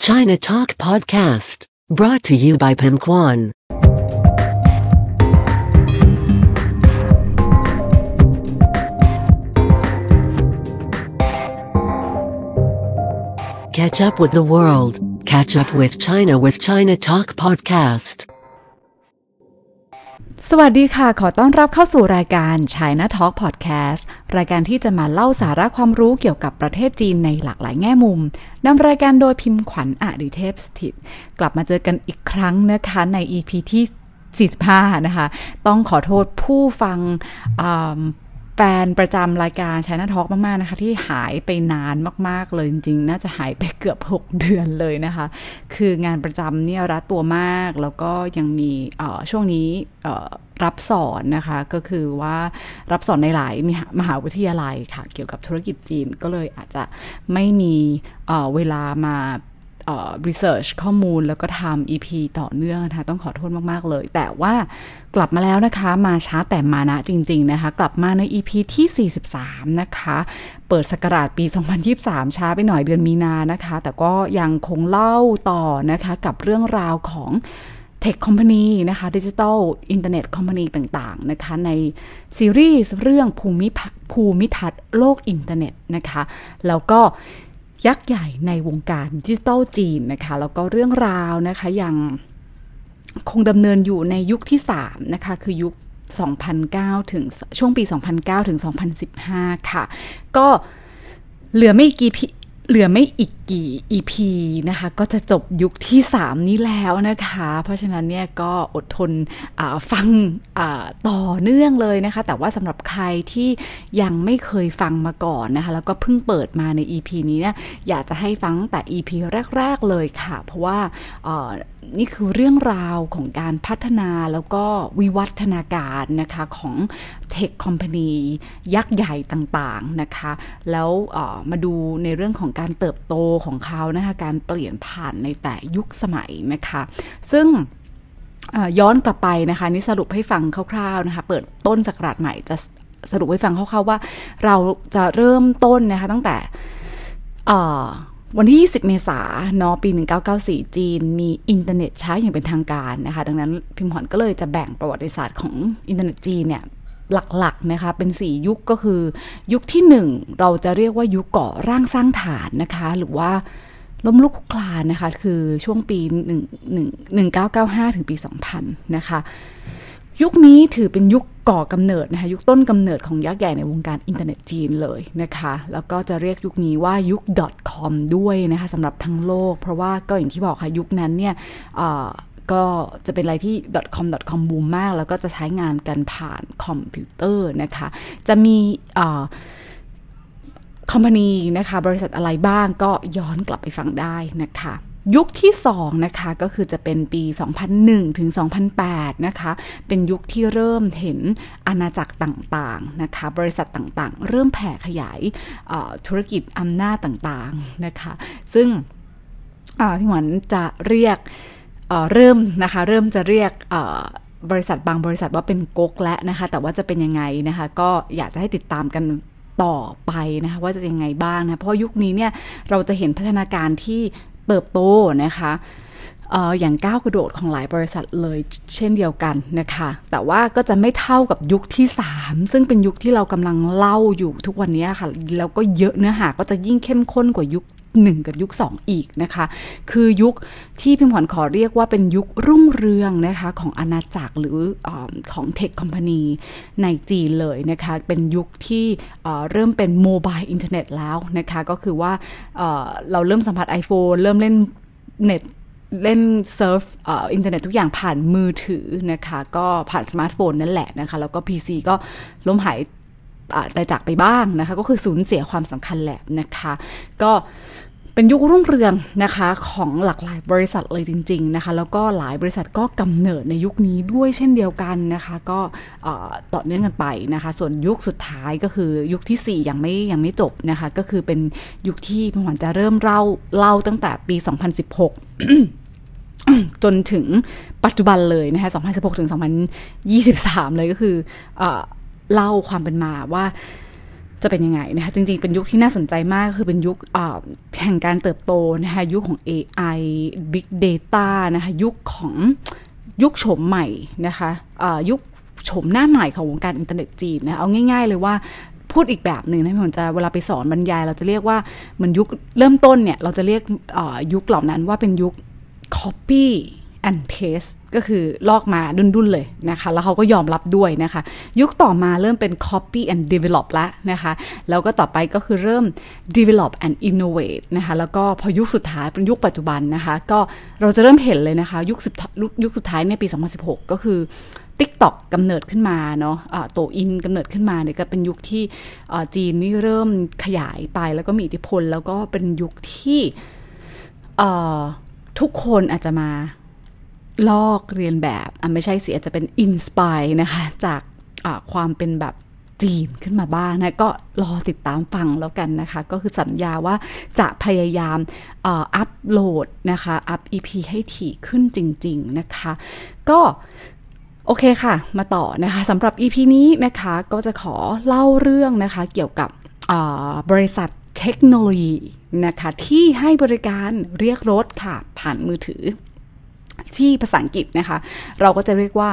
China Talk Podcast, brought to you by Pim Kwan. Catch up with the world, catch up with China with China Talk Podcast. สวัสดีค่ะ ขอต้อนรับเข้าสู่รายการ China Talk Podcast รายการที่จะมาเล่าสาระความรู้เกี่ยวกับประเทศจีนในหลากหลายแง่มุมนำรายการโดยพิมพ์ขวัญอดิเทพสถิต กลับมาเจอกันอีกครั้งนะคะใน EP ที่ 45 นะคะ ต้องขอโทษผู้ฟัง แฟนประจำรายการ China Talk มาก ๆ นะคะ ที่หายไปนานมาก ๆ เลยจริง ๆ น่าจะหายไปเกือบ 6 เดือนเลยนะคะ คืองานประจำเนี่ยรัดตัวมากแล้วก็ยังมีช่วงนี้รับสอนนะคะ ก็คือว่ารับสอนในหลายมหาวิทยาลัยค่ะ เกี่ยวกับธุรกิจจีนก็เลยอาจจะไม่มีเวลามา รีเสิร์ชข้อมูลแล้วก็ทำ EP ต่อเนื่องนะคะต้องขอโทษมาก ๆ เลย แต่ว่ากลับมาแล้วนะคะ มาช้าแต่มานะจริง ๆ นะคะ กลับมาใน EP ที่ 43 นะคะ เปิดสกราชปี 2023 ช้าไปหน่อยเดือนมีนานะคะ แต่ก็ยังคงเล่าต่อนะคะกับเรื่องราวของเทคคอมพานีนะคะดิจิทัลinternet company ต่างๆนะคะในซีรีส์เรื่องภูมิภูมิทัศน์โลกอินเทอร์เน็ตนะคะ แล้วก็ ยักษ์ใหญ่ในวงการดิจิตอลจีนนะคะ แล้วก็เรื่องราวนะคะยังคงดำเนินอยู่ในยุคที่ 3 นะคะ คือยุค 2009 ถึงช่วงปี 2009 ถึง 2015 ค่ะ ก็เหลือไม่กี่ เหลือไม่อีกกี่ EP นะคะ ก็จะจบยุคที่ 3 นี้แล้วนะคะ เพราะฉะนั้นเนี่ยก็อดทนฟังต่อเนื่องเลยนะคะ แต่ว่าสำหรับใครที่ยังไม่เคยฟังมาก่อนนะคะ แล้วก็เพิ่งเปิดมาใน EP นี้เนี่ยอยากจะให้ฟังแต่ EP แรก ๆ เลยค่ะ เพราะว่านี่คือเรื่องราวของการพัฒนาแล้วก็วิวัฒนาการนะคะของ เทคคอมพานียักษ์ใหญ่ต่างๆนะคะ แล้วมาดูในเรื่องของการเติบโตของเขานะคะการเปลี่ยนผ่านในแต่ยุคสมัยนะคะ ซึ่งย้อนกลับไปนะคะ นี่สรุปให้ฟังคร่าวๆนะคะ เปิดต้นศักราชใหม่จะสรุปให้ฟังคร่าวๆว่า เราจะเริ่มต้นนะคะตั้งแต่วันที่ 20 เมษายนเนาะปี 1994 จีน มีอินเทอร์เน็ตใช้อย่างเป็นทางการนะคะ ดังนั้นพิมพ์หอนก็เลยจะแบ่งประวัติศาสตร์ของอินเทอร์เน็ตจีนเนี่ย หลักๆนะคะเป็น4ยุคก็คือ ยุคที่ 1 เราจะเรียกว่ายุคก่อร่างสร้างฐานนะคะ หรือว่าล้มลุกคลุกคลานนะคะ คือช่วงปี1 1995 ถึงปี 2000 นะคะ ยุคนี้ถือเป็นยุคก่อกำเนิดนะคะ ยุคต้นกำเนิดของยักษ์ใหญ่ในวงการอินเทอร์เน็ตจีนเลยนะคะ แล้วก็จะเรียกยุคนี้ว่ายุค .com ด้วยนะคะสำหรับทั้งโลก เพราะว่าก็อย่างที่บอกค่ะ ยุคนั้นเนี่ย ก็จะเป็นอะไรที่ .com .com บูมมาก แล้วก็จะใช้งานกันผ่านคอมพิวเตอร์นะคะ จะมีคอมพานีนะคะ บริษัทอะไรบ้างก็ย้อนกลับไปฟังได้นะคะยุคที่2นะคะก็คือจะเป็นปี 2001 ถึง 2008 นะคะ เป็นยุคที่เริ่มเห็นอาณาจักรต่างๆนะคะ บริษัทต่างๆ เริ่มแผ่ขยายธุรกิจอำนาจต่างๆนะคะ ซึ่งพี่หวันจะเรียก เริ่มนะคะเริ่มจะเรียกบริษัทบางบริษัทว่าเป็นก๊กและนะคะ แต่ว่าจะเป็นยังไงนะคะ ก็อยากจะให้ติดตามกันต่อไปนะคะว่าจะยังไงบ้างนะ เพราะยุคนี้เนี่ยเราจะเห็นพัฒนาการที่เติบโตนะคะอย่างก้าวกระโดดของหลายบริษัทเลยเช่นเดียวกันนะคะ แต่ว่าก็จะไม่เท่ากับยุคที่ 3 ซึ่งเป็นยุคที่เรากำลังเล่าอยู่ทุกวันนี้ค่ะ แล้วก็เยอะเนื้อหาก็จะยิ่งเข้มข้นกว่ายุค 1 กับยุค 2 อีกนะคะ คือยุคที่พิมพ์อนขอเรียกว่าเป็นยุครุ่งเรืองนะคะของอาณาจักรหรืออของ tech company ในจีนเลยนะคะ เป็นยุคที่เริ่มเป็น mobile internet แล้วนะคะ ก็คือว่าเราเริ่มสัมผัส iPhone เริ่มเล่นเน็ตเล่น surf internet ทุกอย่างผ่านมือถือนะคะ ก็ผ่านสมาร์ทโฟนนั่นแหละนะคะ แล้วก็ PC ก็ล้มหาย ตายจากไปบ้างนะคะ ก็คือสูญเสียความสำคัญแหละนะคะ ก็เป็นยุครุ่งเรืองนะคะของหลากหลายบริษัทเลยจริง ๆนะคะ แล้วก็หลายบริษัทก็กำเนิดในยุคนี้ด้วยเช่นเดียวกันนะคะ ก็ต่อเนื่องกันไปนะคะ ส่วนยุคสุดท้ายก็คือยุคที่ 4 ยังไม่ยังไม่จบนะคะ ก็คือเป็นยุคที่พี่หวันจะเริ่มเล่าเล่าตั้งแต่ปี 2016จนถึงปัจจุบันเลยนะคะ 2016 ถึง 2023 เลยก็คือ เล่าความเป็นมาว่าจะเป็นยังไงนะคะจริงๆ เป็นยุคที่น่าสนใจมากคือเป็นยุคแห่งการเติบโตนะคะยุคของ AI Big Data นะคะยุคของยุคโฉมใหม่นะคะยุคโฉมหน้าใหม่ของวงการอินเทอร์เน็ตจีนนะเอาง่ายๆเลยว่าพูดอีกแบบหนึ่งนะผมจะเวลาไปสอนบรรยาย เราจะเรียกว่ามันยุคเริ่มต้นเนี่ย เราจะเรียกยุคเหล่านั้นว่าเป็นยุค copy and paste ก็คือลอกมาดุ้นๆเลยนะคะ แล้วเขาก็ยอมรับด้วยนะคะ ยุคต่อมาเริ่มเป็น copy and develop แล้วนะคะ แล้วก็ต่อไปก็คือเริ่ม develop and innovate นะคะ แล้วก็พอยุคสุดท้ายเป็นยุคปัจจุบันนะคะ ก็เราจะเริ่มเห็นเลยนะคะ ยุคสิบยุคสุดท้ายในปี 2016 ก็คือ TikTok กำเนิดขึ้นมาเนาะะโตอินกำเนิดขึ้นมาเนี่ยก็เป็นยุคที่จีนนี่เริ่มขยายไปแล้วก็มีอิทธิพล แล้วก็เป็นยุคที่ทุกคนอาจจะมา ลอกเรียนแบบอะไม่ใช่สิอาจจะเป็นอินสปายนะคะ จากความเป็นแบบจีนขึ้นมาบ้างนะ ก็รอติดตามฟังแล้วกันนะคะ ก็คือสัญญาว่าจะพยายามอัปโหลดนะคะ อัพ EP ให้ถี่ขึ้นจริง ๆ นะคะ ก็โอเคค่ะ มาต่อนะคะสำหรับ EP นี้นะคะก็จะขอเล่าเรื่องนะคะเกี่ยวกับบริษัทเทคโนโลยีนะคะที่ให้บริการเรียกรถค่ะ ผ่านมือถือ ที่ภาษาอังกฤษนะคะ เราก็จะเรียกว่า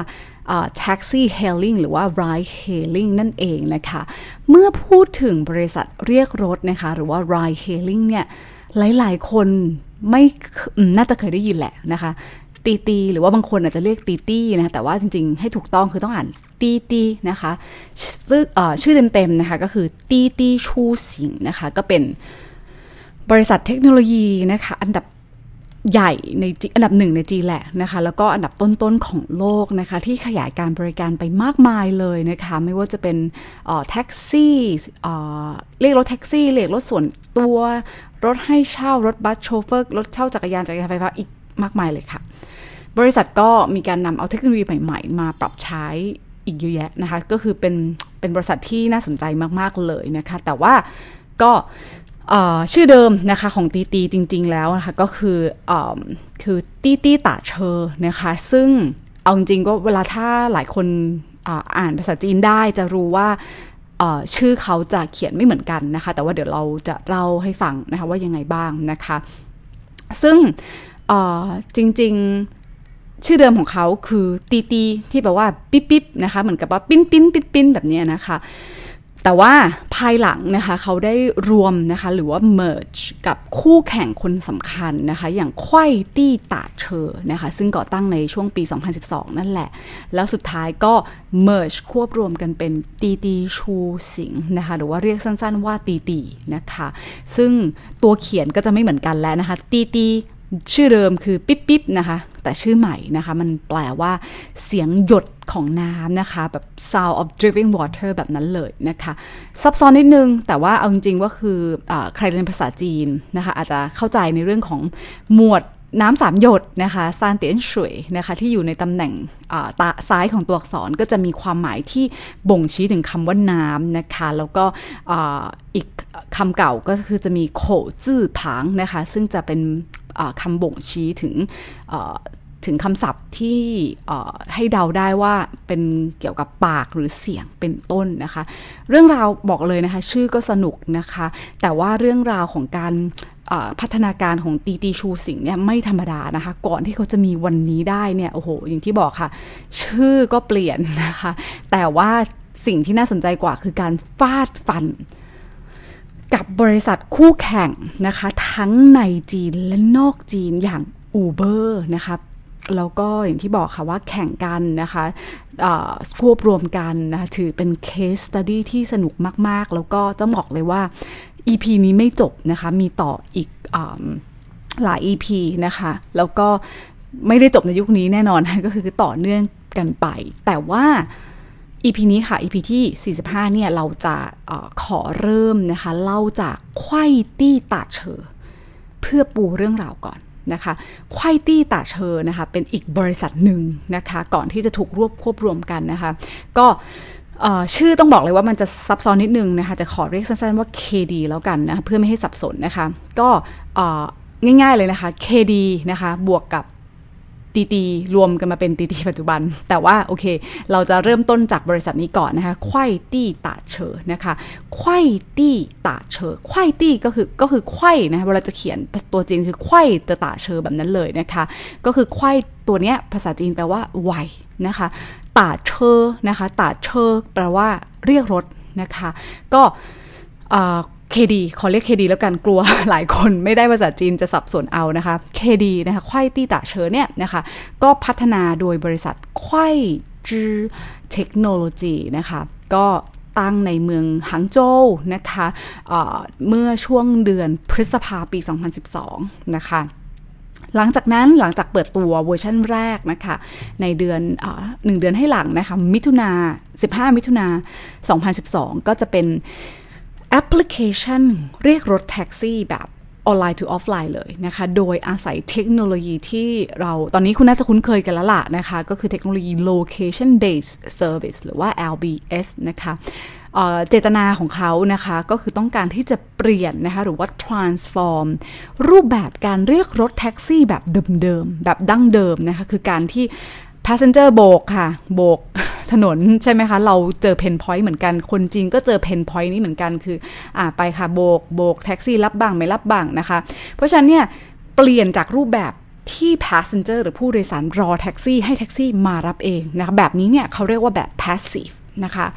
taxi hailing หรือว่า ride hailing นั่นเองนะคะ เมื่อพูดถึงบริษัทเรียกรถนะคะ หรือว่า ride hailing เนี่ย หลาย ๆ คนไม่น่าจะเคยได้ยินแหละนะคะตีตีหรือว่าบางคนอาจจะเรียกตีตี้นะแต่ว่าจริงๆ ให้ถูกต้องคือต้องอ่านตีตีนะคะซึ่งชื่อเต็มๆนะคะก็คือตีตีชูสิงนะคะ ก็เป็นบริษัทเทคโนโลยีนะคะ อันดับ ใหญ่ในอันดับหนึ่งในจีแหละนะคะ แล้วก็อันดับต้นๆของโลกนะคะ ที่ขยายการบริการไปมากมายเลยนะคะ ไม่ว่าจะเป็นแท็กซี่เรียกรถแท็กซี่เรียกรถส่วนตัว รถให้เช่ารถบัสโชเฟอร์รถเช่าจักรยานจักรยานไฟฟ้าอีกมากมายเลยค่ะ บริษัทก็มีการนำเอาเทคโนโลยีใหม่ๆ มาปรับใช้อีกเยอะแยะนะคะ ก็คือเป็นเป็นบริษัทที่น่าสนใจมากๆเลยนะคะ แต่ว่าก็ ชื่อเดิมนะคะของตีตีจริง ๆ แล้วนะคะก็คืออคือตีตีตาเชอนะคะซึ่งเอาจริงก็เวลาถ้าหลายคนอ่านภาษาจีนได้จะรู้ว่าชื่อเขาจะเขียนไม่เหมือนกันนะคะ แต่ว่าเดี๋ยวเราจะเล่าให้ฟังนะคะว่ายังไงบ้างนะคะ ซึ่งจริงๆชื่อเดิมของเขาคือตีตีที่แปลว่าปิ๊บปิ๊บนะคะเหมือนกับว่าปิ้นปิ้นปิ้นปิ้นแบบนี้นะคะ แต่ว่าภายหลังนะคะเขาได้รวมนะคะหรือว่า merge กับคู่แข่งคนสำคัญนะคะอย่างไข่ตี้ตาเชอนะคะซึ่งก่อตั้งในช่วงปี 2012 นั่นแหละ แล้วสุดท้ายก็ merge ควบรวมกันเป็นตีตีชูสิงนะคะหรือว่าเรียกสั้นๆว่าตีตีนะคะซึ่งตัวเขียนก็จะไม่เหมือนกันแล้วนะคะตีตี ชื่อเดิมคือปิ๊บปิ๊บนะคะ แต่ชื่อใหม่นะคะ มันแปลว่าเสียงหยดของน้ำนะคะ แบบ sound of dripping water แบบนั้นเลยนะคะ ซับซ้อนนิดนึง แต่ว่าเอาจริงๆว่าคืออใครเรียนภาษาจีนนะคะ อาจจะเข้าใจในเรื่องของหมวด น้ำสามหยดนะคะซานเตียนช่วยนะคะที่อยู่ในตำแหน่งตาซ้ายของตัวอักษรก็จะมีความหมายที่บ่งชี้ถึงคำว่าน้ำนะคะแล้วก็อีกคำเก่าก็คือจะมีโขจื้อผางนะคะซึ่งจะเป็นคำบ่งชี้ถึงถึงคำศัพท์ที่ให้เดาได้ว่าเป็นเกี่ยวกับปากหรือเสียงเป็นต้นนะคะ เรื่องราวบอกเลยนะคะ ชื่อก็สนุกนะคะ แต่ว่าเรื่องราวของการ พัฒนาการของตีตีชูสิงเนี่ยไม่ธรรมดานะคะ ก่อนที่เขาจะมีวันนี้ได้เนี่ยโอ้โหอย่างที่บอกค่ะ ชื่อก็เปลี่ยนนะคะ แต่ว่าสิ่งที่น่าสนใจกว่าคือการฟาดฟัน กับบริษัทคู่แข่งนะคะ ทั้งในจีนและนอกจีนอย่าง Uber นะคะแล้วก็อย่างที่บอกค่ะว่าแข่งกันนะคะควบรวมกันนะคะถือเป็นเคสตัดดี้ที่สนุกมาก ๆ แล้วก็จะบอกเลยว่า EP นี้ไม่จบนะคะ มีต่ออีกอหลาย EP นะคะ แล้วก็ไม่ได้จบในยุคนี้แน่นอนก็คือต่อเนื่องกันไป แต่ว่า EP นี้ค่ะ EP ที่ 45 เนี่ย เราจะอขอเริ่มนะคะ เล่าจากไข่ตี้ตาเชอ เพื่อปูเรื่องราวก่อนนะคะไข่ตี้ตาเชอนะคะ เป็นอีกบริษัทหนึ่งนะคะ ก่อนที่จะถูกรวบควบรวมกันนะคะ ก็ ชื่อต้องบอกเลยว่ามันจะซับซ้อนนิดนึงนะคะ จะขอเรียกสั้นๆว่า KD แล้วกันนะ เพื่อไม่ให้สับสนนะคะ ก็ง่ายๆเลยนะคะ KD นะคะ บวกกับตีตีรวมกันมาเป็นตีตีปัจจุบัน แต่ว่าโอเค เราจะเริ่มต้นจากบริษัทนี้ก่อนนะคะควายตี้ตาเชอนะคะควายตี้ตาเชอควายตี้ก็คือก็คือควายนะคะเวลาจะเขียนตัวจริงคือควายตาเชอแบบนั้นเลยนะคะ ก็คือควายตัวเนี้ยภาษาจีนแปลว่าไวนะคะ ตาเชอนะคะตาเชอแปลว่าเรียกรถนะคะ ก็เคดีขอเรียกเคดีแล้วกันกลัวหลายคนไม่ได้ภาษาจีนจะสับสนเอานะคะเคดีนะคะควายตี้ตาเชอเนี่ยนะคะ ก็พัฒนาโดยบริษัทควายจือเทคโนโลยีนะคะ ก็ตั้งในเมืองหังโจวนะคะเมื่อช่วงเดือนพฤษภาปี 2012 นะคะ หลังจากนั้นหลังจากเปิดตัวเวอร์ชันแรกนะคะ ในเดือนหนึ่งเดือนให้หลังนะคะ มิถุนา 15 มิถุนา 2012 ก็จะเป็นแอปพลิเคชันเรียกรถแท็กซี่แบบออนไลน์ to ออฟไลน์เลยนะคะ โดยอาศัยเทคโนโลยีที่เราตอนนี้คุณน่าจะคุ้นเคยกันแล้วล่ะนะคะ ก็คือเทคโนโลยี location based service หรือว่า LBS นะคะ เจตนาของเขานะคะ ก็คือต้องการที่จะเปลี่ยนนะคะหรือว่า transform รูปแบบการเรียกรถแท็กซี่แบบเดิมๆ แบบดั้งเดิมนะคะ คือการที่ passenger โบกค่ะ โบกถนนใช่ไหมคะ เราเจอ pain point เหมือนกัน คนจีนก็เจอ pain point นี้เหมือนกันคืออ่าไปค่ะโบกโบกแท็กซี่รับบ้างไม่รับบ้างนะคะ เพราะฉะนั้นเนี่ยเปลี่ยนจากรูปแบบที่ passenger หรือผู้โดยสารรอแท็กซี่ให้แท็กซี่มารับเองนะคะแบบนี้เนี่ยเขาเรียกว่าแบบ passive นะคะ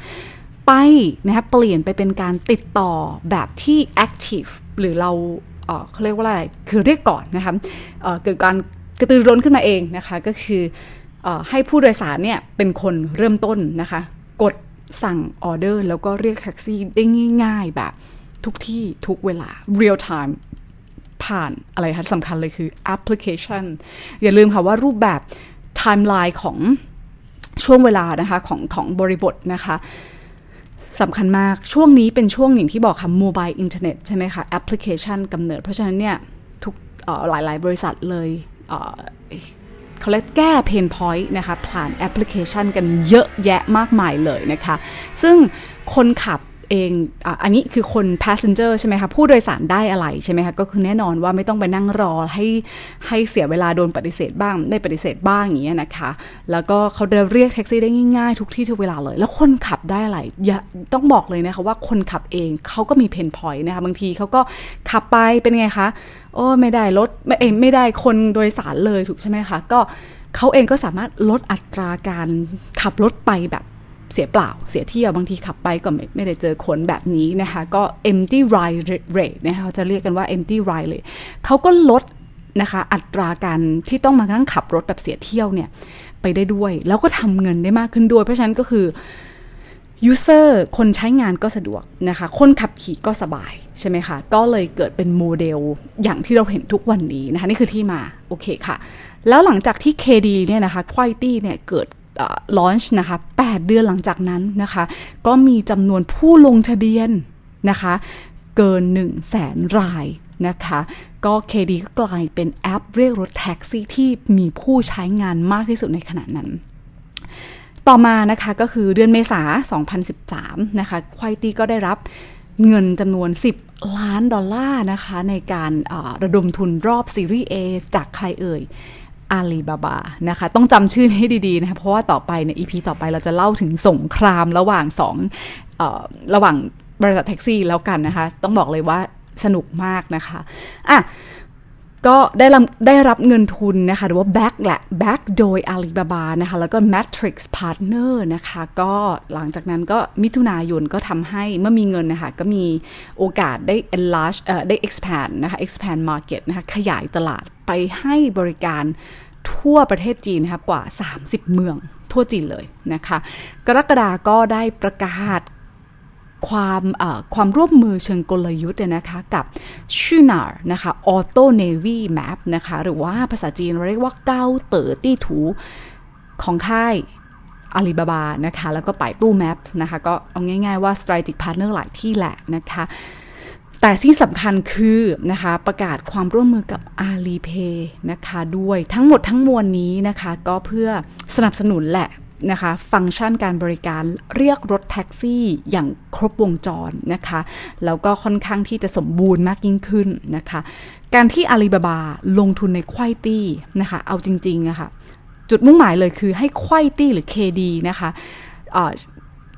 ไปนะคะเปลี่ยนไปเป็นการติดต่อแบบที่ active หรือเราเขาเรียกว่าอะไร คือเรียกก่อนนะคะเกิดการกระตือร้นขึ้นมาเองนะคะ ก็คือให้ผู้โดยสารเนี่ยเป็นคนเริ่มต้นนะคะ กดสั่งออเดอร์ แล้วก็เรียกแท็กซี่ได้ง่ายๆแบบทุกที่ทุกเวลา real time ผ่านอะไรคะสำคัญเลยคือแอปพลิเคชัน อย่าลืมค่ะว่ารูปแบบไทม์ไลน์ของช่วงเวลานะคะของของบริบทนะคะ สำคัญมากช่วงนี้เป็นช่วงอย่างที่บอกค่ะ mobile internet ใช่ไหมคะแอปพลิเคชันกำเนิด เพราะฉะนั้นเนี่ยทุกหลาย ๆ บริษัทเลยเขาเรียกแก้ pain point นะคะผ่านแอปพลิเคชันกันเยอะแยะมากมายเลยนะคะ ซึ่งคนขับ เองอันนี้คือคน passenger ใช่ไหมคะ ผู้โดยสารได้อะไรใช่ไหมคะ ก็คือแน่นอนว่าไม่ต้องไปนั่งรอให้ให้เสียเวลาโดนปฏิเสธบ้างได้ปฏิเสธบ้างอย่างเงี้ยนะคะ แล้วก็เขาเรียกแท็กซี่ได้ง่ายๆ ทุกที่ทุกเวลาเลย แล้วคนขับได้อะไรอย่าต้องบอกเลยนะคะว่าคนขับเองเขาก็มีเพนพอยต์นะคะ บางทีเขาก็ขับไปเป็นไงคะ โอ้ไม่ได้รถไม่เองไม่ได้คนโดยสารเลยถูกใช่ไหมคะ ก็เขาเองก็สามารถลดอัตราการขับรถไปแบบ เสียเปล่าเสียเที่ยวบางทีขับไปก็ไม่ไม่ได้เจอคนแบบนี้นะคะก็ empty ride rate นะคะเขาจะเรียกกันว่า empty ride เลยเขาก็ลดนะคะอัตราการที่ต้องมานั่งขับรถแบบเสียเที่ยวเนี่ยไปได้ด้วย แล้วก็ทำเงินได้มากขึ้นด้วย เพราะฉะนั้นก็คือ user คนใช้งานก็สะดวกนะคะ คนขับขี่ก็สบายใช่ไหมคะ ก็เลยเกิดเป็นโมเดลอย่างที่เราเห็นทุกวันนี้นะคะ นี่คือที่มา โอเคค่ะ แล้วหลังจากที่ KD เนี่ยนะคะ Quality เนี่ยเกิด ลอนช์นะคะ 8 เดือนหลังจากนั้นนะคะ ก็มีจำนวนผู้ลงทะเบียนนะคะ เกิน 1 0 0 0 0แสนรายนะคะ ก็ KD ก็กลายเป็นแอปเรียกรถแท็กซี่ที่มีผู้ใช้งานมากที่สุดในขณะนั้นต่อมานะคะก็คือเดือนเมษา 2013 นะคะควายตีก็ได้รับเงินจำนวน 10 ล้านดอลลาร์นะคะ ในการระดมทุนรอบซีรีส์ A จากใครเอ่ย อาลีบาบานะคะ ต้องจำชื่อให้ดีๆนะคะเพราะว่าต่อไปในอีพีต่อไปเราจะเล่าถึงสงครามระหว่างสองระหว่างบริษัทแท็กซี่แล้วกันนะคะ ต้องบอกเลยว่าสนุกมากนะคะอะ ก็ได้รับได้รับเงินทุนนะคะ หรือว่า back แหละ back โดย Alibaba นะคะ แล้วก็ Matrix Partner นะคะ ก็หลังจากนั้นก็มิถุนายนก็ทำให้เมื่อมีเงินนะคะ ก็มีโอกาสได้ enlarge เอ่อได้ expand นะคะ expand market นะคะ ขยายตลาดไปให้บริการทั่วประเทศจีนนะคะกว่า 30 เมืองทั่วจีนเลยนะคะ กรกฎาก็ได้ประกาศ ความความร่วมมือเชิงกลยุทธ์เนี่ยนะคะกับชื่อนาร์นะคะออโตเนวีแมปนะคะหรือว่าภาษาจีนเรียกว่าเก้าเต๋อตี้ถูของค่ายอาลีบาบานะคะแล้วก็ไปตู้แมปนะคะก็เอาง่ายๆว่า strategic partner หลายที่แหละนะคะแต่ที่สำคัญคือนะคะประกาศความร่วมมือกับ Alipay นะคะด้วยทั้งหมดทั้งมวลนี้นะคะก็เพื่อสนับสนุนแหละ นะคะฟังก์ชันการบริการเรียกรถแท็กซี่อย่างครบวงจรนะคะแล้วก็ค่อนข้างที่จะสมบูรณ์มากยิ่งขึ้นนะคะการที่อาลีบาบาลงทุนในควายตี้นะคะเอาจริงๆนะคะจุดมุ่งหมายเลยคือให้ควายตี้หรือ KD นะคะ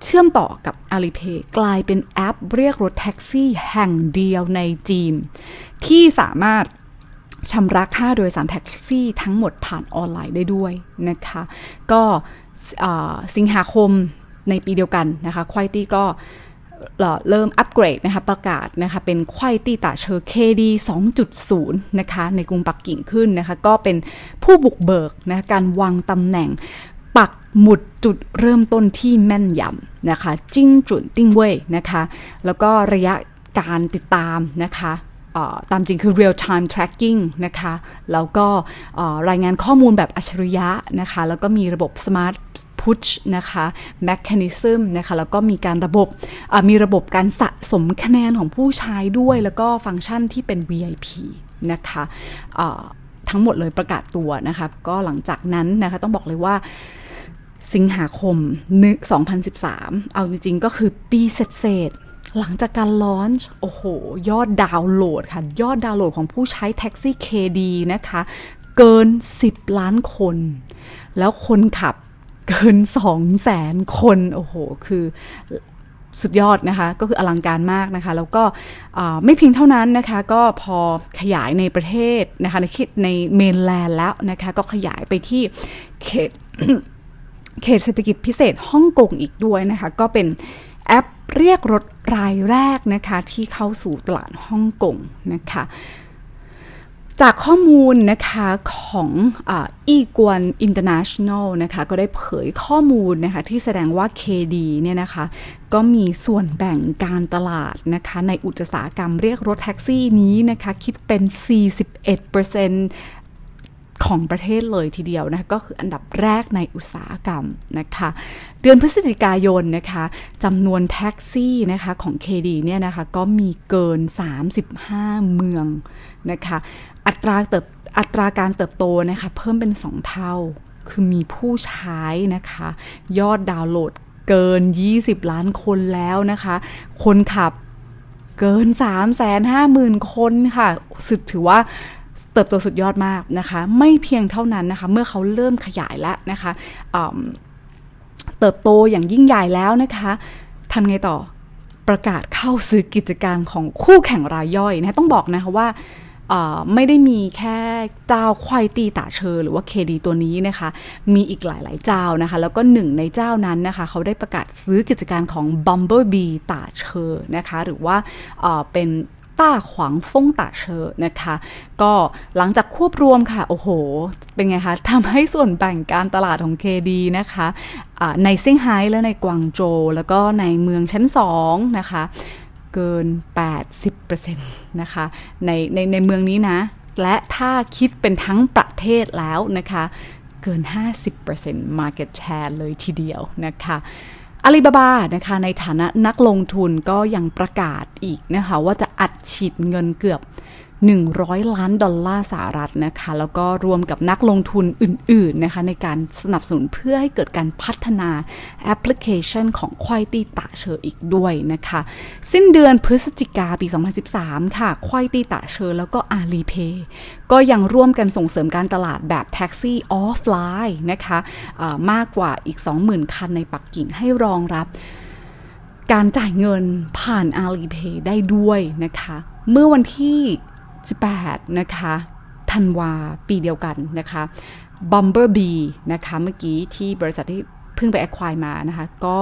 เชื่อมต่อกับ Alipay กลายเป็นแอปเรียกรถแท็กซี่แห่งเดียวในจีน ที่สามารถ ชำระค่าโดยสารแท็กซี่ทั้งหมดผ่านออนไลน์ได้ด้วยนะคะ ก็สิงหาคมในปีเดียวกันนะคะ Kuaidi ก็เริ่มอัปเกรดนะคะประกาศนะคะเป็นควายตี้ตาเชอร์ KD 2.0 นะคะในกรุงปักกิ่งขึ้นนะคะก็เป็นผู้บุกเบิกนะการวางตำแหน่งปักหมุดจุดเริ่มต้นที่แม่นยำนะคะจิ้งจุนติ้งเว่ยนะคะ แล้วก็ระยะการติดตามนะคะ ตามจริงคือ real time tracking นะคะ แล้วก็รายงานข้อมูลแบบอัจฉริยะนะคะ แล้วก็มีระบบ smart push นะคะ mechanism นะคะ แล้วก็มีการระบบมีระบบการสะสมคะแนนของผู้ใช้ด้วย แล้วก็ฟังก์ชันที่เป็น VIP นะคะทั้งหมดเลยประกาศตัวนะคะ ก็หลังจากนั้นนะคะ ต้องบอกเลยว่าสิงหาคม 2013 เอาจริงๆ ก็คือปีเศษ หลังจากการลอนช์โอ้โห ยอดดาวน์โหลดค่ะ ยอดดาวน์โหลดของผู้ใช้แท็กซี่ KD นะคะ เกิน 10 ล้านคน แล้วคนขับเกิน2แสนคน โอ้โห คือสุดยอดนะคะ ก็คืออลังการมากนะคะ แล้วก็ไม่เพียงเท่านั้นนะคะ ก็พอขยายในประเทศนะคะ ในใน mainland แล้วนะคะ ก็ขยายไปที่เขตเขตเศรษฐกิจพิเศษฮ่องกงอีกด้วยนะคะ ก็เป็น แอปเรียกรถรายแรกนะคะที่เข้าสู่ตลาดฮ่องกงนะคะจากข้อมูลนะคะของอี้กวน International นะคะก็ได้เผยข้อมูลนะคะที่แสดงว่า KD เนี่ยนะคะก็มีส่วนแบ่งการตลาดนะคะในอุตสาหกรรมเรียกรถแท็กซี่นี้นะคะคิดเป็น 41% ของประเทศเลยทีเดียวนะคะก็คืออันดับแรกในอุตสาหกรรมนะคะเดือนพฤศจิกายนนะคะจำนวนแท็กซี่นะคะของ KD เนี่ยนะคะก็มีเกิน 35 เมืองนะคะอัตราเติบอัตราการเติบโตนะคะเพิ่มเป็น 2 เท่าคือมีผู้ใช้นะคะ ยอดดาวน์โหลดเกิน 20 ล้านคนแล้วนะคะ คนขับเกิน 3 5 0 0 0 0 คนค่ะ สุดถือว่า เติบโตสุดยอดมากนะคะ ไม่เพียงเท่านั้นนะคะ เมื่อเขาเริ่มขยายแล้วนะคะเติบโตอย่างยิ่งใหญ่แล้วนะคะทำไงต่อประกาศเข้าซื้อกิจการของคู่แข่งรายย่อยนะต้องบอกนะคะว่าไม่ได้มีแค่เจ้าควายตีตาเชอหรือว่าเคดีตัวนี้นะคะ มีอีกหลาย ๆ เจ้านะคะ แล้วก็หนึ่งในเจ้านั้นนะคะ เขาได้ประกาศซื้อกิจการของ Bumblebee ตาเชอนะคะ หรือว่าเป็น ต้าขวางฟงตาเชอนะคะ ก็หลังจากควบรวมค่ะ โอ้โห เป็นไงคะทำให้ส่วนแบ่งการตลาดของเคดีนะคะะในเซี่ยงไฮ้และในกวางโจวแล้วก็ในเมืองชั้นสองนะคะ เกิน 80%นะคะในในในเมืองนี้นะ และถ้าคิดเป็นทั้งประเทศแล้วนะคะ เกิน 50% market share เลยทีเดียวนะคะ อาลีบาบานะคะในฐานะนักลงทุนก็ยังประกาศอีกนะคะว่าจะอัดฉีดเงินเกือบ 100 ล้านดอลลาร์สหรัฐนะคะ แล้วก็รวมกับนักลงทุนอื่น ๆ นะคะ ในการสนับสนุนเพื่อให้เกิดการพัฒนาแอปพลิเคชันของ Kuaidi Dache อีกด้วยนะคะ สิ้นเดือนพฤศจิกาปี 2013 ค่ะ Kuaidi Dache แล้วก็ Alipay ก็ยังร่วมกันส่งเสริมการตลาดแบบแท็กซี่ออฟไลน์นะคะมากกว่าอีก 20,000 คันในปักกิ่งให้รองรับการจ่ายเงินผ่าน Alipay ได้ด้วยนะคะ เมื่อวันที่ 18 นะคะธันวาปีเดียวกันนะคะ Bumblebee นะคะเมื่อกี้ที่บริษัทที่เพิ่งไปแอคควายมานะคะ ก็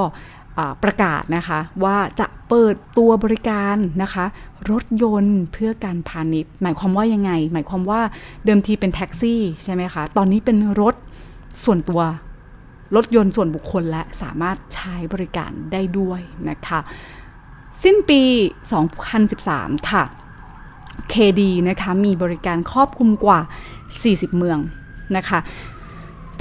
ประกาศนะคะว่าจะเปิดตัวบริการนะคะ รถยนต์เพื่อการพาณิชย์ หมายความว่ายังไง หมายความว่าเดิมทีเป็นแท็กซี่ใช่ไหมคะ ตอนนี้เป็นรถส่วนตัวรถยนต์ส่วนบุคคลและสามารถใช้บริการได้ด้วยนะคะ สิ้นปี 2013 ค่ะ KD นะคะมีบริการครอบคลุมกว่า 40 เมืองนะคะ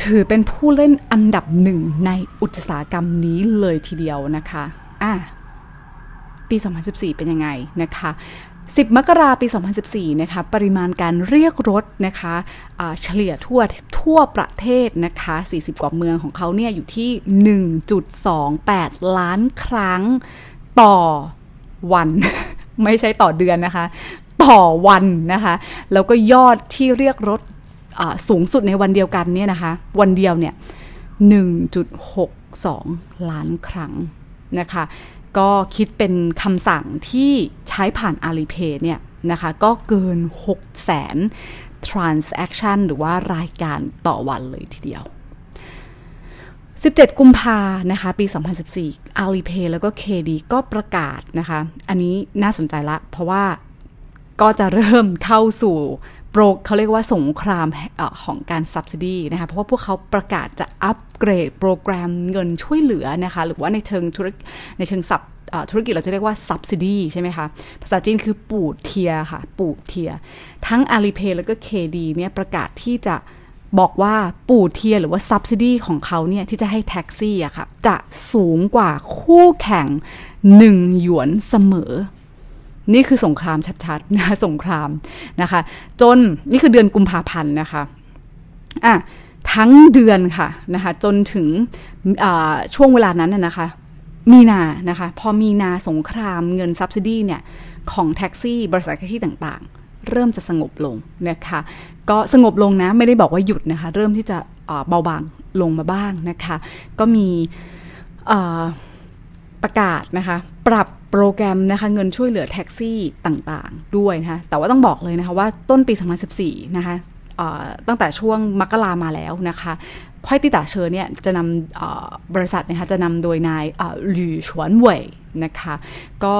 ถือเป็นผู้เล่นอันดับหนึ่งในอุตสาหกรรมนี้เลยทีเดียวนะคะอะปี 2014 เป็นยังไงนะคะ 10 มกราปี 2014 นะคะ ปริมาณการเรียกรถนะคะะเฉลี่ยทั่วทั่วประเทศนะคะ 40 กว่าเมืองของเขาเนี่ยอยู่ที่ 1.28 ล้านครั้งต่อวัน ไม่ใช่ต่อเดือนนะคะ ต่อวันนะคะ แล้วก็ยอดที่เรียกรถสูงสุดในวันเดียวกันเนี่ยนะคะ วันเดียวเนี่ย 1.62 ล้านครั้งนะคะ ก็คิดเป็นคำสั่งที่ใช้ผ่าน Alipay เนี่ยนะคะ ก็เกิน 6 0 0 0 0 transaction หรือว่ารายการต่อวันเลยทีเดียว 17 กุมภานะคะ ปี 2014 Alipay แล้วก็ KD ก็ประกาศนะคะ อันนี้น่าสนใจละ เพราะว่า ก็จะเริ่มเข้าสู่โปรเขาเรียกว่าสงครามอของการ subsidy นะคะ เพราะว่าพวกเขาประกาศจะอัปเกรดโปรแกรมเงินช่วยเหลือนะคะ หรือว่าในเชิงธุรในเชิงสับธุรกิจเราจะเรียกว่า subsidy ใช่ไหมคะ ภาษาจีนคือปูดเทียค่ะ ปูดเทีย ทั้ง Alipay แล้วก็ KD เนี่ยประกาศที่จะบอกว่าปูดเทียหรือว่า subsidy ของเขาเนี่ยที่จะให้แท็กซี่อะค่ะ จะสูงกว่าคู่แข่ง 1 หยวนเสมอ นี่คือสงครามชัดๆนะสงครามนะคะ จนนี่คือเดือนกุมภาพันธ์นะคะอะทั้งเดือนค่ะนะคะจนถึงช่วงเวลานั้นนะคะ มีนานะคะ พอมีนาสงครามเงินซับซิดีเนี่ย ของแท็กซี่บริษัทแท็กซี่ต่างๆ เริ่มจะสงบลงนะคะ ก็สงบลงนะ ไม่ได้บอกว่าหยุดนะคะ เริ่มที่จะเบาบางลงมาบ้างนะคะ ก็มี ประกาศนะคะ ปรับโปรแกรมนะคะเงินช่วยเหลือแท็กซี่ต่างๆ ด้วยนะคะแต่ว่าต้องบอกเลยนะคะว่าต้นปี 2014 นะคะตั้งแต่ช่วงมกรามาแล้วนะคะควายติตาเชอเนี่ยจะนำบริษัทนะคะจะนำโดยนายหลี่ฉวนเว่ยนะคะก็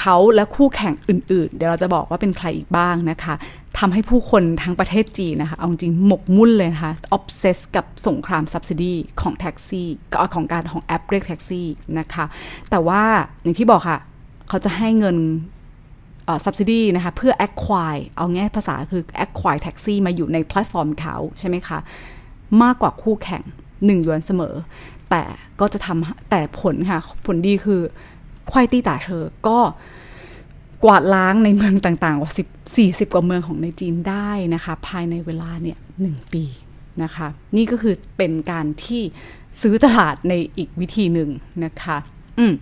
เขาและคู่แข่งอื่นๆ เดี๋ยวเราจะบอกว่าเป็นใครอีกบ้างนะคะ ทำให้ผู้คนทั้งประเทศจีนนะคะ เอาจริงหมกมุ่นเลยนะคะ obsessed กับสงคราม subsidy ของแท็กซี่ของการของแอปเรียกแท็กซี่นะคะ แต่ว่าอย่างที่บอกค่ะ เขาจะให้เงิน subsidy นะคะ เพื่อ acquire เอาง่ายภาษาคือ acquire taxi มาอยู่ในแพลตฟอร์มเขาใช่ไหมคะ มากกว่าคู่แข่งหนึ่งหยวนเสมอ แต่ก็จะทำแต่ผลค่ะ ผลดีคือควายตี้ตาเชอก็ กวาดล้างในเมืองต่างๆ กว่าสิบสี่สิบกว่าเมืองของในจีนได้นะคะ ภายในเวลาเนี่ยหนึ่งปีนะคะ นี่ก็คือเป็นการที่ซื้อตลาดในอีกวิธีหนึ่งนะคะ อืม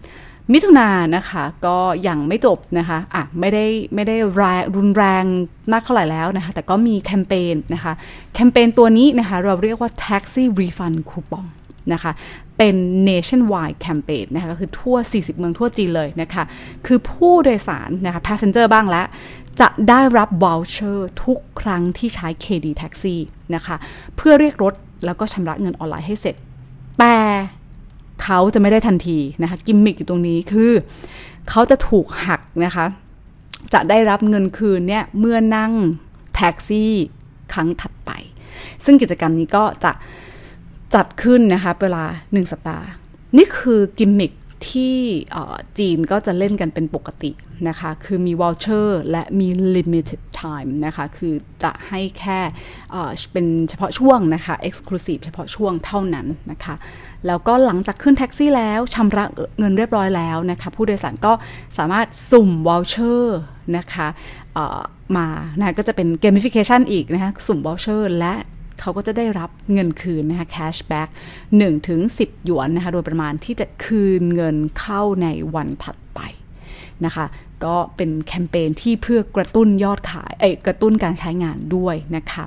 มิถุนานะคะก็ยังไม่จบนะคะอะไม่ได้ไม่ได้แรงรุนแรงมากเท่าไหร่แล้วนะคะ แต่ก็มีแคมเปญนะคะ แคมเปญตัวนี้นะคะ เราเรียกว่า taxi refund coupon นะคะ เป็น nationwide campaign นะคะก็คือทั่ว 40 เมืองทั่วจีนเลยนะคะ คือผู้โดยสารนะคะ passenger บ้างแล้ว จะได้รับ voucher ทุกครั้งที่ใช้ KD Taxi นะคะ เพื่อเรียกรถแล้วก็ชำระเงินออนไลน์ให้เสร็จ แต่เขาจะไม่ได้ทันทีนะคะ กิมมิกอยู่ตรงนี้คือ เขาจะถูกหักนะคะ จะได้รับเงินคืนเนี่ย เมื่อนั่งแท็กซี่ครั้งถัดไป ซึ่งกิจกรรมนี้ก็จะ จัดขึ้นนะคะเวลาหนึ่งสัปดาห์ นี่คือกิมมิคที่จีนก็จะเล่นกันเป็นปกตินะคะ คือมี voucher และมี limited time นะคะ คือจะให้แค่เป็นเฉพาะช่วงนะคะ exclusive เฉพาะช่วงเท่านั้นนะคะ แล้วก็หลังจากขึ้นแท็กซี่แล้วชำระเงินเรียบร้อยแล้วนะคะ ผู้โดยสารก็สามารถสุ่ม voucher นะคะมานะก็จะเป็น gamification อีกนะคะ สุ่ม voucher และ เขาก็จะได้รับเงินคืนนะคะ cashback 1ถึง10 หยวนนะคะโดยประมาณที่จะคืนเงินเข้าในวันถัดไปนะคะก็เป็นแคมเปญที่เพื่อกระตุ้นยอดขายเอ้กระตุ้นการใช้งานด้วยนะคะ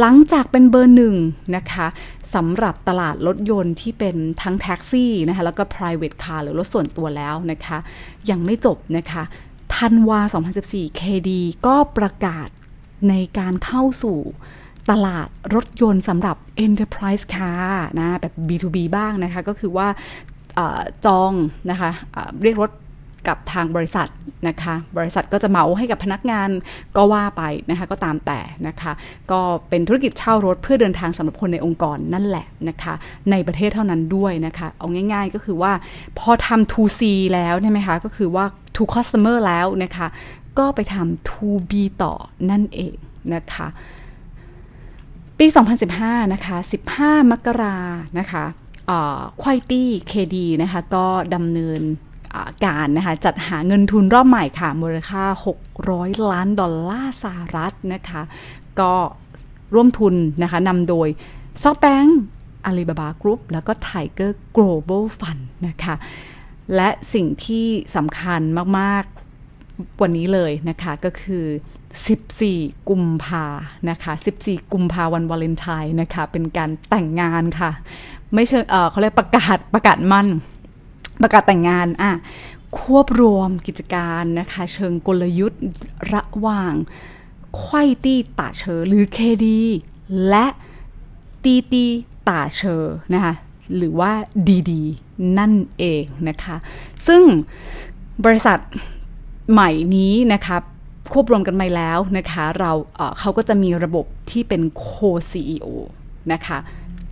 หลังจากเป็นเบอร์หนึ่งนะคะสำหรับตลาดรถยนต์ที่เป็นทั้งแท็กซี่นะคะแล้วก็ private car หรือรถส่วนตัวแล้วนะคะ ยังไม่จบนะคะธันวา 2014 KD ก็ประกาศในการเข้าสู่ ตลาดรถยนต์สำหรับ enterprise car นะแบบ B2B บ้างนะคะ ก็คือว่าอจองนะคะเรียกรถกับทางบริษัทนะคะ บริษัทก็จะเหมาให้กับพนักงานก็ว่าไปนะคะ ก็ตามแต่นะคะ ก็เป็นธุรกิจเช่ารถเพื่อเดินทางสำหรับคนในองค์กรนั่นแหละนะคะ ในประเทศเท่านั้นด้วยนะคะ เอาง่ายๆก็คือว่าพอทำ 2C แล้วใช่ไหมคะ ก็คือว่า to customer แล้วนะคะ ก็ไปทำ 2B ต่อนั่นเองนะคะ ปี 2015 นะคะ 15 มกรานะคะควายตี้เคดีนะคะ ก็ดำเนินการนะคะ จัดหาเงินทุนรอบใหม่ค่ะ มูลค่า 600 ล้านดอลลาร์สหรัฐนะคะ ก็ร่วมทุนนะคะนำโดยซอฟแบงก์อาลีบาบากรุ๊ปแล้วก็ Tiger Global Fund นะคะ และสิ่งที่สำคัญมาก วันนี้เลยนะคะก็คือ 14 กุมภานะคะ 14 กุมภาวันวาเลนไทน์นะคะ เป็นการแต่งงานค่ะ ไม่เชิงเออเขาเรียกประกาศประกาศมั่นประกาศแต่งงานอะควบรวมกิจการนะคะ เชิงกลยุทธ์ระหว่างไขว้ตี้ตาเชอหรือ KD และตีตีตาเชอนะคะหรือว่าดีๆนั่นเองนะคะ ซึ่งบริษัท ใหม่นี้นะคะควบรวมกันไปแล้วนะคะเราเเขาก็จะมีระบบที่เป็นโค CEO นะคะ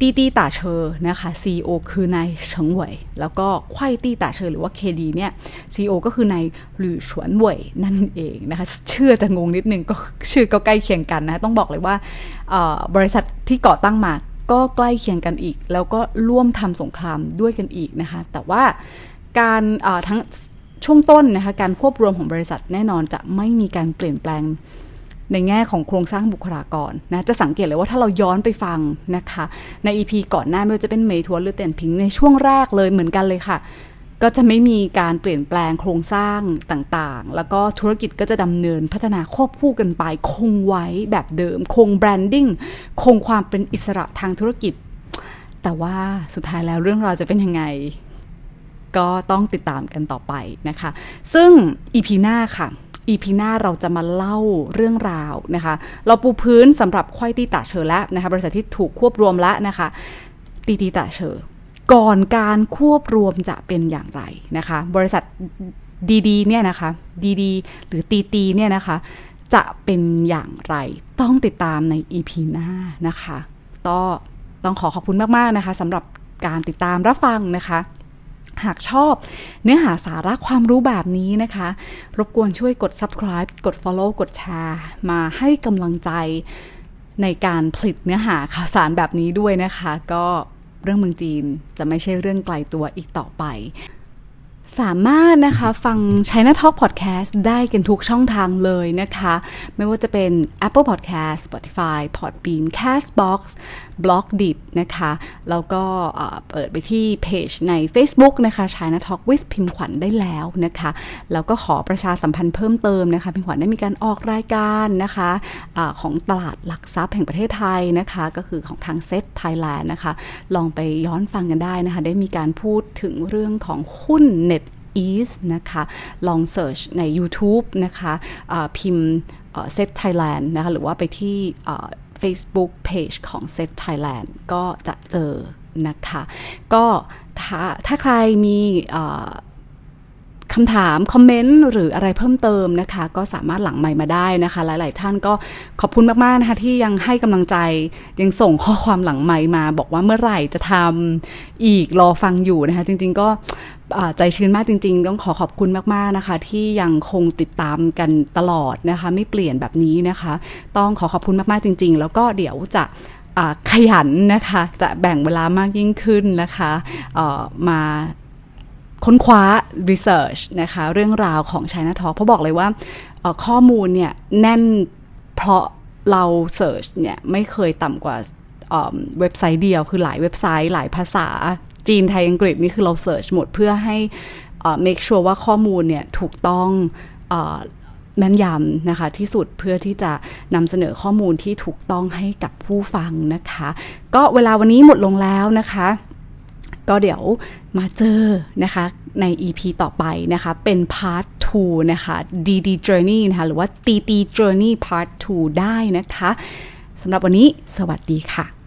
ตีตีตาเชอนะคะ CEO คือนายเฉิงเหวยแล้วก็ไข่ตีตาเชอหรือว่า KD เนี่ย CEO ก็คือนายหลี่ฉวนเหวยนั่นเองนะคะชื่อจะงงนิดนึงก็ชื่อก็ใกล้เคียงกันนะต้องบอกเลยว่าบริษัทที่ก่อตั้งมาก็ใกล้เคียงกันอีก แล้วก็ร่วมทำสงครามด้วยกันอีกนะคะแต่ว่าการทั้ง ช่วงต้นนะคะการควบรวมของบริษัทแน่นอนจะไม่มีการเปลี่ยนแปลงในแง่ของโครงสร้างบุคลากรนะจะสังเกตเลยว่าถ้าเราย้อนไปฟังนะคะ ใน EP ก่อนหน้าไม่ว่าจะเป็น Meituan หรือ Dianping ในช่วงแรกเลยเหมือนกันเลยค่ะ ก็จะไม่มีการเปลี่ยนแปลงโครงสร้างต่างๆ แล้วก็ธุรกิจก็จะดำเนินพัฒนาควบคู่กันไป คงไว้แบบเดิม คง branding คงความเป็นอิสระทางธุรกิจ แต่ว่าสุดท้ายแล้วเรื่องราวจะเป็นยังไง ก็ต้องติดตามกันต่อไปนะคะ ซึ่งอีพีหน้าค่ะอีพีหน้าเราจะมาเล่าเรื่องราวนะคะ เราปูพื้นสำหรับควายตีตาเชอแล้วนะคะ บริษัทที่ถูกควบรวมแล้วนะคะ ตีตีตาเชอ ก่อนการควบรวมจะเป็นอย่างไรนะคะ บริษัทดีๆเนี่ยนะคะ ดีๆ หรือตีตีเนี่ยนะคะ จะเป็นอย่างไร ต้องติดตามใน EP หน้านะคะต้องขอขอบคุณมากๆนะคะสำหรับการติดตามรับฟังนะคะ หากชอบเนื้อหาสาระความรู้แบบนี้นะคะ รบกวนช่วยกด subscribe กด follow กดแชร์มาให้กำลังใจในการผลิตเนื้อหาข่าวสารแบบนี้ด้วยนะคะ ก็เรื่องเมืองจีนจะไม่ใช่เรื่องไกลตัวอีกต่อไป สามารถนะคะฟัง China Talk Podcast ได้กันทุกช่องทางเลยนะคะ ไม่ว่าจะเป็น Apple Podcast Spotify Podbean Castbox b l o g d i t นะคะ แล้วก็เปิดไปที่เพจใน Facebook นะคะ China Talk with พิมขวัญได้แล้วนะคะ แล้วก็ขอประชาสัมพันธ์เพิ่มเติมนะคะ พิมขวัญได้มีการออกรายการนะคะอของตลาดหลักทรัพย์แห่งประเทศไทยนะคะ ก็คือของทางเซตไทยแลนด์นะคะ ลองไปย้อนฟังกันได้นะคะ ได้มีการพูดถึงเรื่องของหุ้นเน็ต East นะคะ ลองเ e ิร์ชใน YouTube นะคะะพิมพ์เซ t Thailand นะคะ หรือว่าไปที่ Facebook Page ของ Set Thailand ก็จะเจอนะคะ ก็ถ้าถ้าใครมี คำถาม คอมเมนต์ หรืออะไรเพิ่มเติมนะคะ ก็สามารถหลังใหม่มาได้นะคะ หลาย ๆ ท่านก็ขอบคุณมาก ๆ นะคะที่ยังให้กำลังใจยังส่งข้อความหลังใหม่มา บอกว่าเมื่อไหร่จะทำอีกรอฟังอยู่นะคะ จริง ๆ ก็ใจชื้นมากจริง ๆ ต้องขอขอบคุณมาก ๆ นะคะ ที่ยังคงติดตามกันตลอดนะคะ ไม่เปลี่ยนแบบนี้นะคะ ต้องขอขอบคุณมาก ๆ จริง ๆ แล้วก็เดี๋ยวจะขยันนะคะ จะแบ่งเวลามากยิ่งขึ้นนะคะมา ค้นคว้า research นะคะ เรื่องราวของ China Talk เพราะบอกเลยว่าข้อมูลเนี่ย แน่นเพราะเรา search เนี่ย ไม่เคยต่ำกว่าเว็บไซต์เดียว คือหลายเว็บไซต์ หลายภาษาจีนไทยอังกฤษนี่คือเรา search หมดเพื่อให้ make sure ว่าข้อมูลเนี่ย ถูกต้องแม่นยำนะคะ ที่สุดเพื่อที่จะนำเสนอข้อมูลที่ถูกต้องให้กับผู้ฟังนะคะ ก็เวลาวันนี้หมดลงแล้วนะคะ ก็เดี๋ยวมาเจอนะคะใน EP ต่อไปนะคะ เป็น Part 2 นะคะ DD Journey นะคะหรือว่า TT Journey Part 2 ได้นะคะสำหรับวันนี้สวัสดีค่ะ